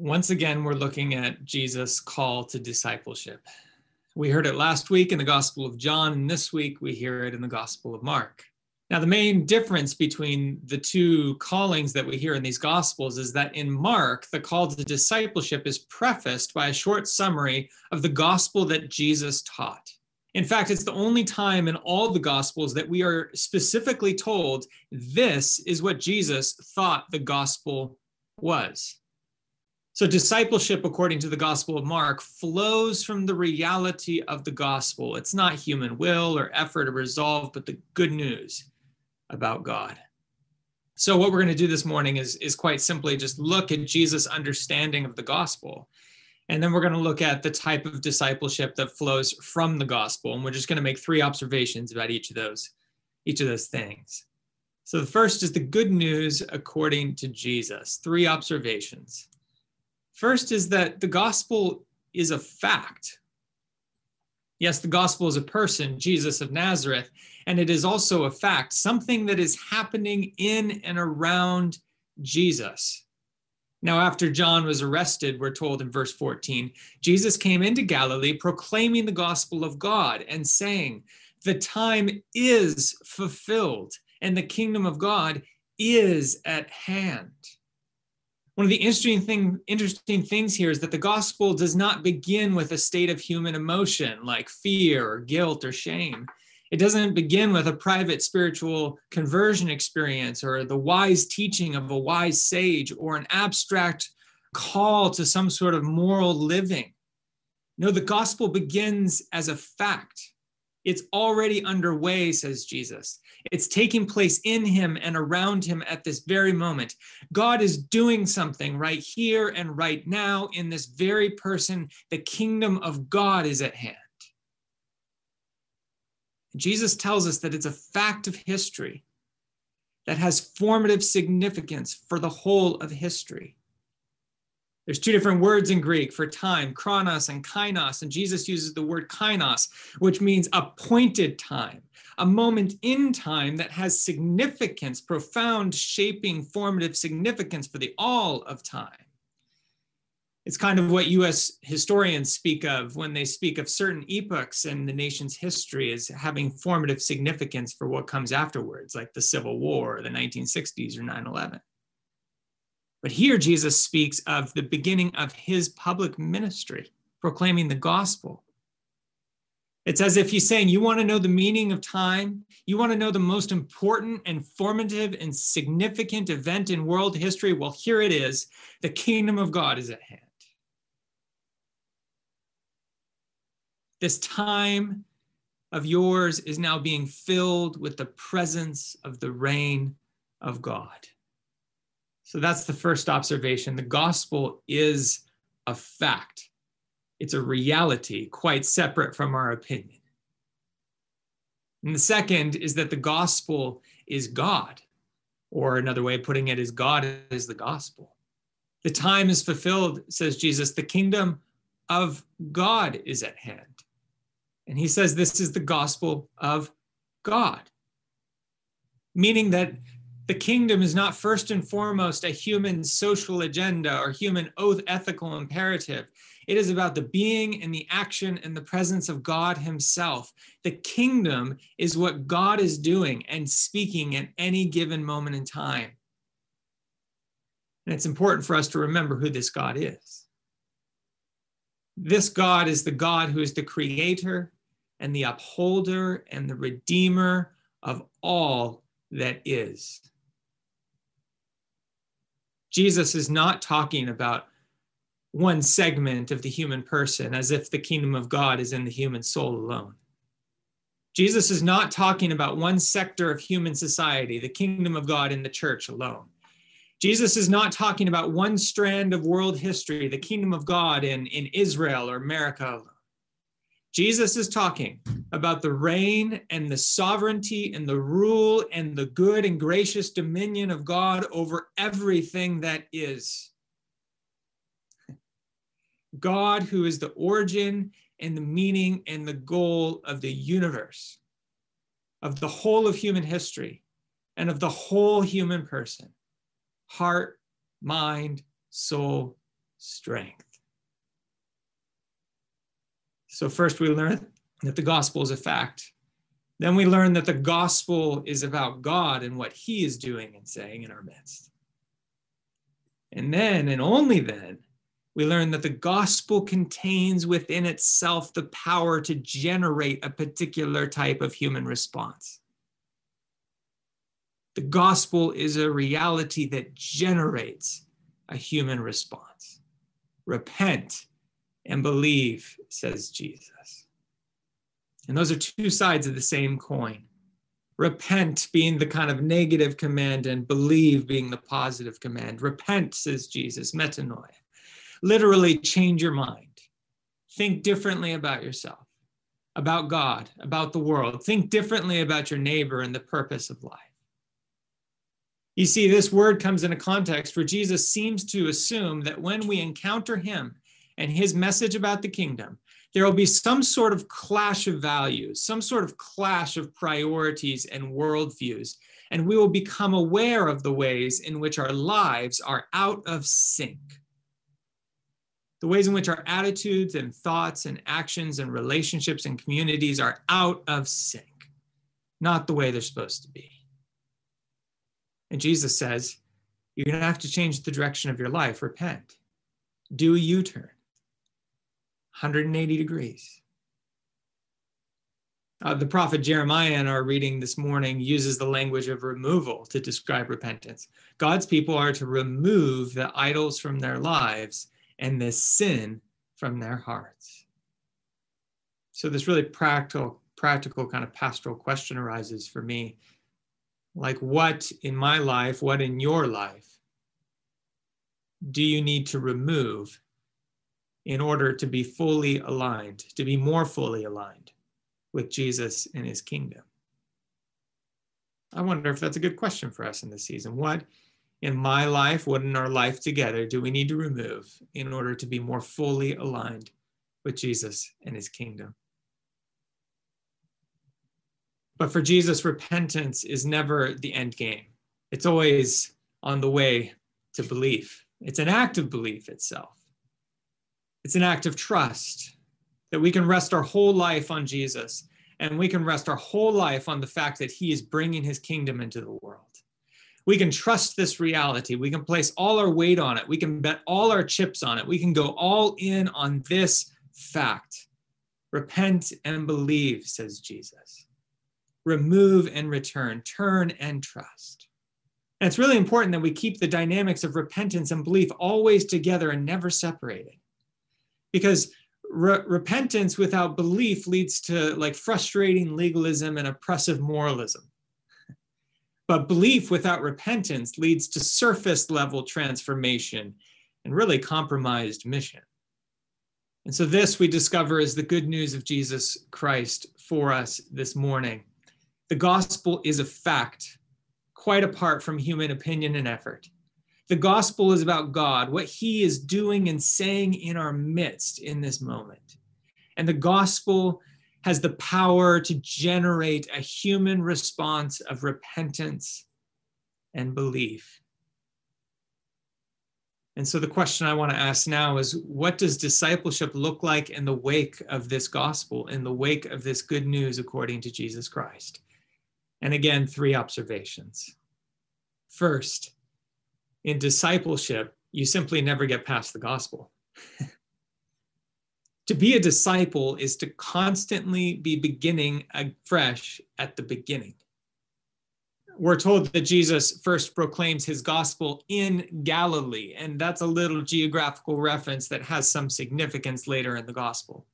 once again, we're looking at Jesus' call to discipleship. We heard it last week in the Gospel of John, and this week we hear it in the Gospel of Mark. Now, the main difference between the two callings that we hear in these Gospels is that in Mark, the call to discipleship is prefaced by a short summary of the gospel that Jesus taught. In fact, it's the only time in all the Gospels that we are specifically told this is what Jesus thought the gospel was. So, discipleship, according to the Gospel of Mark, flows from the reality of the gospel. It's not human will or effort or resolve, but the good news about God. So, what we're going to do this morning is, is quite simply just look at Jesus' understanding of the gospel. And then we're going to look at the type of discipleship that flows from the gospel. And we're just going to make three observations about each of those, each of those things. So the first is the good news according to Jesus. Three observations. First is that the gospel is a fact. Yes, the gospel is a person, Jesus of Nazareth, and it is also a fact, something that is happening in and around Jesus. Now, after John was arrested, we're told in verse 14, Jesus came into Galilee proclaiming the gospel of God and saying, The time is fulfilled and the kingdom of God is at hand one of the interesting thing interesting things here is that the gospel does not begin with a state of human emotion like fear or guilt or shame. It doesn't begin with a private spiritual conversion experience or the wise teaching of a wise sage or an abstract call to some sort of moral living. No the gospel begins as a fact it's already underway, says Jesus. It's taking place in him and around him at this very moment. God is doing something right here and right now in this very person. The kingdom of God is at hand. Jesus tells us that it's a fact of history that has formative significance for the whole of history. There's two different words in Greek for time, chronos and kairos, and Jesus uses the word kairos, which means appointed time, a moment in time that has significance, profound, shaping, formative significance for the all of time. It's kind of what US historians speak of when they speak of certain epochs in the nation's history as having formative significance for what comes afterwards, like the Civil War, the 1960s, or 9 11. But here Jesus speaks of the beginning of his public ministry, proclaiming the gospel. It's as if he's saying, You want to know the meaning of time? You want to know the most important and formative and significant event in world history? Well, here it is. The kingdom of God is at hand. This time of yours is now being filled with the presence of the reign of God. So that's the first observation. The gospel is a fact, it's a reality quite separate from our opinion. And the second is that the gospel is God, or another way of putting it is God is the gospel. The time is fulfilled, says Jesus. The kingdom of God is at hand. And he says this is the gospel of God, meaning that the kingdom is not first and foremost a human social agenda or human oath ethical imperative. It is about the being and the action and the presence of God Himself. The kingdom is what God is doing and speaking at any given moment in time. And it's important for us to remember who this God is. This God is the God who is the creator and the upholder and the redeemer of all that is. Jesus is not talking about one segment of the human person as if the kingdom of God is in the human soul alone. Jesus is not talking about one sector of human society, the kingdom of God in the church alone. Jesus is not talking about one strand of world history, the kingdom of God in, in Israel or America alone. Jesus is talking about the reign and the sovereignty and the rule and the good and gracious dominion of God over everything that is. God, who is the origin and the meaning and the goal of the universe, of the whole of human history, and of the whole human person heart, mind, soul, strength. So, first we learn that the gospel is a fact. Then we learn that the gospel is about God and what he is doing and saying in our midst. And then, and only then, we learn that the gospel contains within itself the power to generate a particular type of human response. The gospel is a reality that generates a human response. Repent and believe, says Jesus. And those are two sides of the same coin. Repent being the kind of negative command, and believe being the positive command. Repent, says Jesus, metanoia. Literally change your mind. Think differently about yourself, about God, about the world. Think differently about your neighbor and the purpose of life. You see, this word comes in a context where Jesus seems to assume that when we encounter him and his message about the kingdom, there will be some sort of clash of values, some sort of clash of priorities and worldviews, and we will become aware of the ways in which our lives are out of sync. The ways in which our attitudes and thoughts and actions and relationships and communities are out of sync, not the way they're supposed to be. And Jesus says, You're going to have to change the direction of your life. Repent. Do a U turn. 180 degrees. Uh, the prophet Jeremiah in our reading this morning uses the language of removal to describe repentance. God's people are to remove the idols from their lives and the sin from their hearts. So this really practical, practical kind of pastoral question arises for me like, what in my life, what in your life do you need to remove in order to be fully aligned, to be more fully aligned with Jesus and his kingdom? I wonder if that's a good question for us in this season. What in my life, what in our life together do we need to remove in order to be more fully aligned with Jesus and his kingdom? But for Jesus, repentance is never the end game. It's always on the way to belief. It's an act of belief itself. It's an act of trust that we can rest our whole life on Jesus and we can rest our whole life on the fact that he is bringing his kingdom into the world. We can trust this reality. We can place all our weight on it. We can bet all our chips on it. We can go all in on this fact. Repent and believe, says Jesus remove and return, turn and trust. And it's really important that we keep the dynamics of repentance and belief always together and never separated. Because re- repentance without belief leads to like frustrating legalism and oppressive moralism. But belief without repentance leads to surface level transformation and really compromised mission. And so, this we discover is the good news of Jesus Christ for us this morning. The gospel is a fact, quite apart from human opinion and effort. The gospel is about God, what he is doing and saying in our midst in this moment. And the gospel has the power to generate a human response of repentance and belief. And so the question I want to ask now is what does discipleship look like in the wake of this gospel, in the wake of this good news according to Jesus Christ? And again, three observations. First, in discipleship, you simply never get past the gospel. to be a disciple is to constantly be beginning afresh at the beginning. We're told that Jesus first proclaims his gospel in Galilee, and that's a little geographical reference that has some significance later in the gospel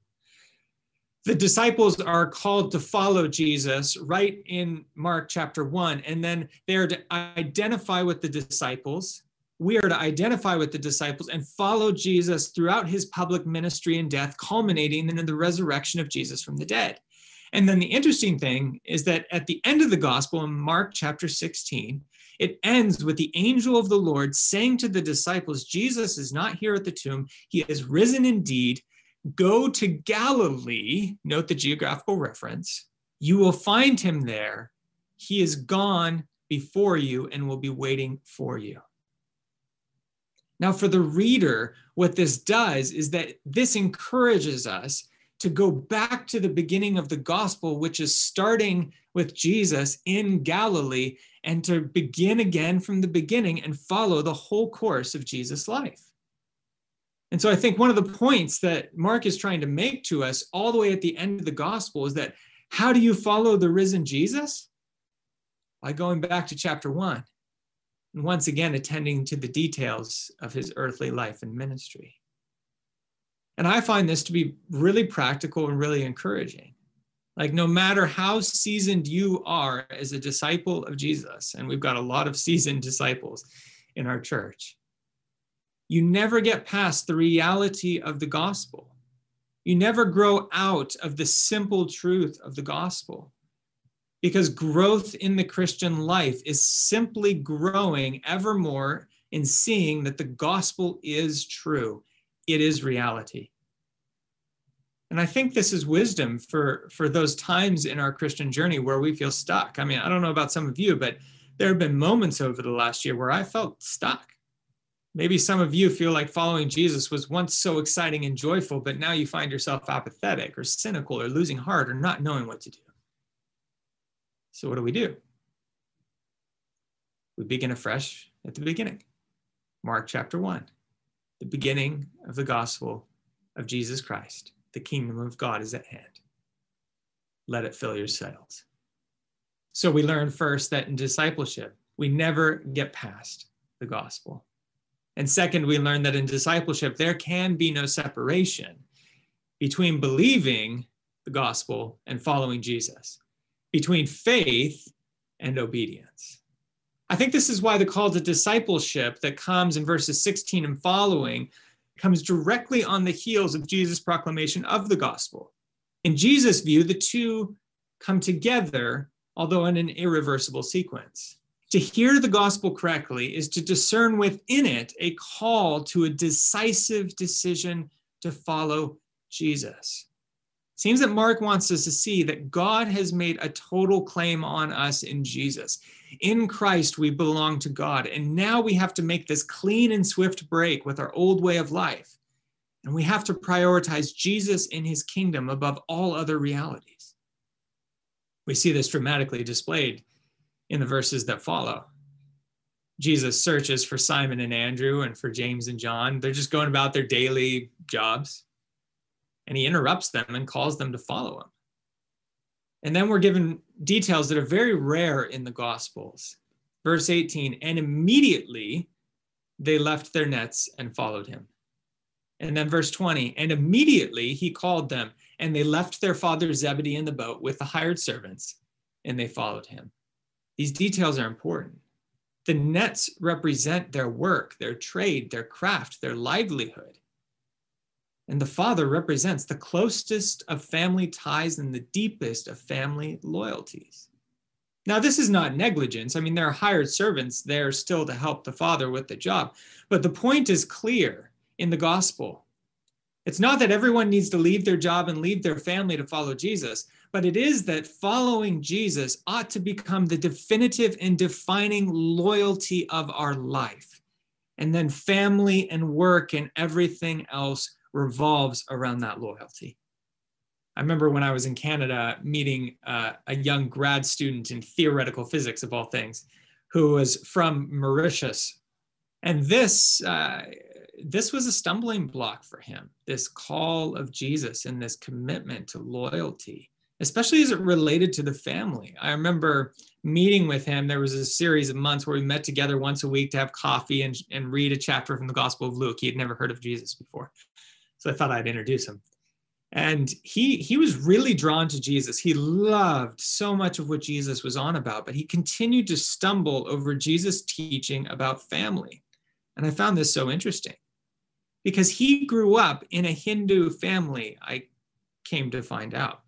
the disciples are called to follow Jesus right in Mark chapter 1. And then they are to identify with the disciples. We are to identify with the disciples and follow Jesus throughout his public ministry and death, culminating in the resurrection of Jesus from the dead. And then the interesting thing is that at the end of the gospel in Mark chapter 16, it ends with the angel of the Lord saying to the disciples, Jesus is not here at the tomb. He is risen indeed Go to Galilee, note the geographical reference. You will find him there. He is gone before you and will be waiting for you. Now, for the reader, what this does is that this encourages us to go back to the beginning of the gospel, which is starting with Jesus in Galilee, and to begin again from the beginning and follow the whole course of Jesus' life. And so I think one of the points that Mark is trying to make to us all the way at the end of the gospel is that how do you follow the risen Jesus? By going back to chapter one and once again attending to the details of his earthly life and ministry. And I find this to be really practical and really encouraging. Like, no matter how seasoned you are as a disciple of Jesus, and we've got a lot of seasoned disciples in our church, you never get past the reality of the gospel. You never grow out of the simple truth of the gospel because growth in the Christian life is simply growing ever more in seeing that the gospel is true, it is reality. And I think this is wisdom for, for those times in our Christian journey where we feel stuck. I mean, I don't know about some of you, but there have been moments over the last year where I felt stuck. Maybe some of you feel like following Jesus was once so exciting and joyful, but now you find yourself apathetic or cynical or losing heart or not knowing what to do. So, what do we do? We begin afresh at the beginning. Mark chapter 1, the beginning of the gospel of Jesus Christ. The kingdom of God is at hand. Let it fill your sails. So, we learn first that in discipleship, we never get past the gospel. And second, we learn that in discipleship, there can be no separation between believing the gospel and following Jesus, between faith and obedience. I think this is why the call to discipleship that comes in verses 16 and following comes directly on the heels of Jesus' proclamation of the gospel. In Jesus' view, the two come together, although in an irreversible sequence. To hear the gospel correctly is to discern within it a call to a decisive decision to follow Jesus. Seems that Mark wants us to see that God has made a total claim on us in Jesus. In Christ, we belong to God. And now we have to make this clean and swift break with our old way of life. And we have to prioritize Jesus in his kingdom above all other realities. We see this dramatically displayed in the verses that follow. Jesus searches for Simon and Andrew and for James and John. They're just going about their daily jobs. And he interrupts them and calls them to follow him. And then we're given details that are very rare in the Gospels. Verse 18, and immediately they left their nets and followed him. And then verse 20, and immediately he called them, and they left their father Zebedee in the boat with the hired servants, and they followed him. These details are important. The nets represent their work, their trade, their craft, their livelihood. And the father represents the closest of family ties and the deepest of family loyalties. Now, this is not negligence. I mean, there are hired servants there still to help the father with the job. But the point is clear in the gospel. It's not that everyone needs to leave their job and leave their family to follow Jesus, but it is that following Jesus ought to become the definitive and defining loyalty of our life. And then family and work and everything else revolves around that loyalty. I remember when I was in Canada meeting uh, a young grad student in theoretical physics, of all things, who was from Mauritius. And this, uh, this was a stumbling block for him this call of Jesus and this commitment to loyalty especially as it related to the family. I remember meeting with him. There was a series of months where we met together once a week to have coffee and, and read a chapter from the Gospel of Luke. He had never heard of Jesus before. So I thought I'd introduce him. And he he was really drawn to Jesus. He loved so much of what Jesus was on about, but he continued to stumble over Jesus' teaching about family. And I found this so interesting because he grew up in a Hindu family, I came to find out.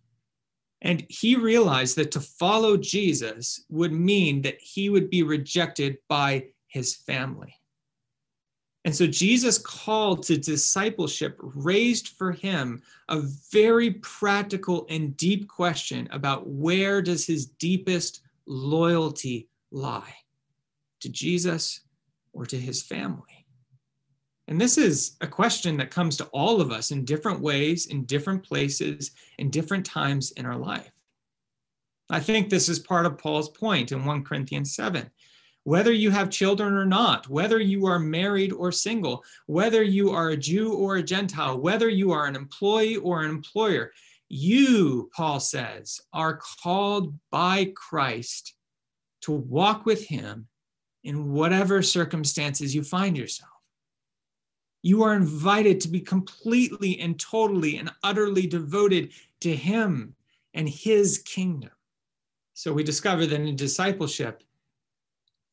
And he realized that to follow Jesus would mean that he would be rejected by his family. And so Jesus' call to discipleship raised for him a very practical and deep question about where does his deepest loyalty lie? To Jesus or to his family? And this is a question that comes to all of us in different ways, in different places, in different times in our life. I think this is part of Paul's point in 1 Corinthians 7. Whether you have children or not, whether you are married or single, whether you are a Jew or a Gentile, whether you are an employee or an employer, you, Paul says, are called by Christ to walk with him in whatever circumstances you find yourself. You are invited to be completely and totally and utterly devoted to him and his kingdom. So we discover that in discipleship,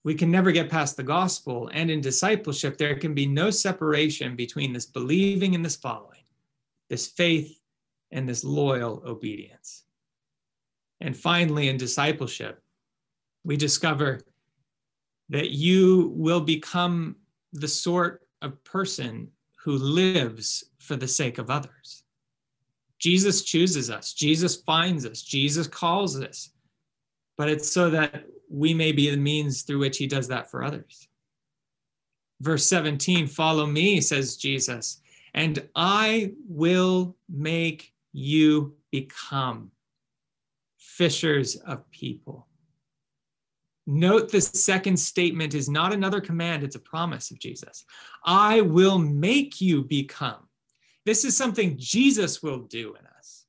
we can never get past the gospel. And in discipleship, there can be no separation between this believing and this following, this faith and this loyal obedience. And finally, in discipleship, we discover that you will become the sort of person who lives for the sake of others. Jesus chooses us, Jesus finds us, Jesus calls us but it's so that we may be the means through which he does that for others. Verse 17, follow me, says Jesus, and I will make you become fishers of people. Note the second statement is not another command, it's a promise of Jesus. I will make you become. This is something Jesus will do in us.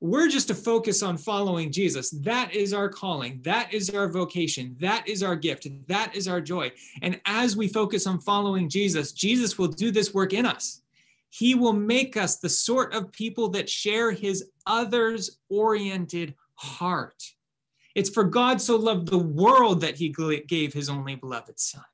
We're just to focus on following Jesus. That is our calling. That is our vocation. That is our gift. That is our joy. And as we focus on following Jesus, Jesus will do this work in us. He will make us the sort of people that share his others oriented heart. It's for God so loved the world that he gave his only beloved son.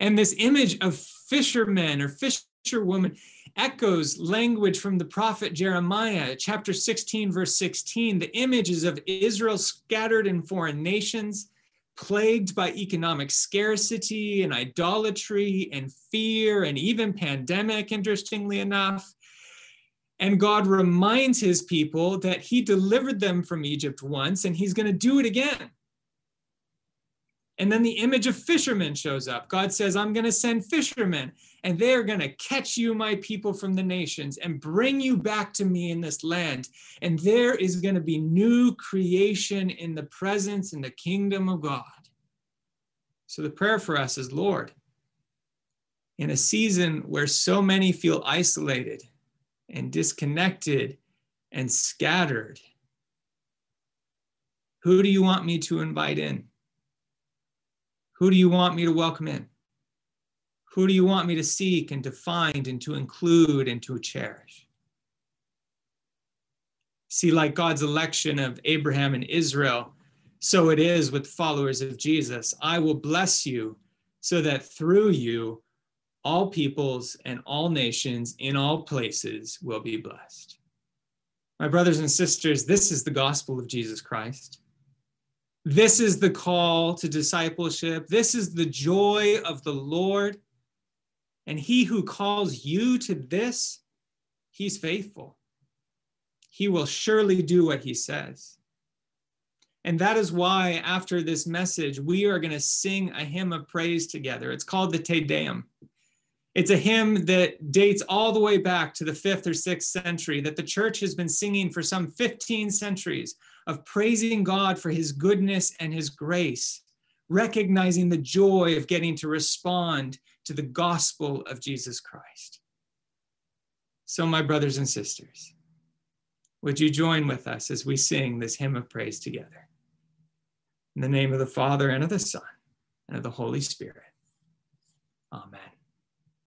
And this image of fishermen or fisherwoman echoes language from the prophet Jeremiah, chapter 16, verse 16. The images of Israel scattered in foreign nations, plagued by economic scarcity and idolatry and fear and even pandemic, interestingly enough. And God reminds his people that he delivered them from Egypt once and he's going to do it again. And then the image of fishermen shows up. God says, I'm going to send fishermen, and they are going to catch you, my people from the nations, and bring you back to me in this land. And there is going to be new creation in the presence in the kingdom of God. So the prayer for us is Lord, in a season where so many feel isolated and disconnected and scattered, who do you want me to invite in? Who do you want me to welcome in? Who do you want me to seek and to find and to include and to cherish? See, like God's election of Abraham and Israel, so it is with followers of Jesus. I will bless you so that through you, all peoples and all nations in all places will be blessed. My brothers and sisters, this is the gospel of Jesus Christ. This is the call to discipleship. This is the joy of the Lord. And he who calls you to this, he's faithful. He will surely do what he says. And that is why, after this message, we are going to sing a hymn of praise together. It's called the Te Deum. It's a hymn that dates all the way back to the fifth or sixth century, that the church has been singing for some 15 centuries of praising God for his goodness and his grace, recognizing the joy of getting to respond to the gospel of Jesus Christ. So, my brothers and sisters, would you join with us as we sing this hymn of praise together? In the name of the Father and of the Son and of the Holy Spirit. Amen.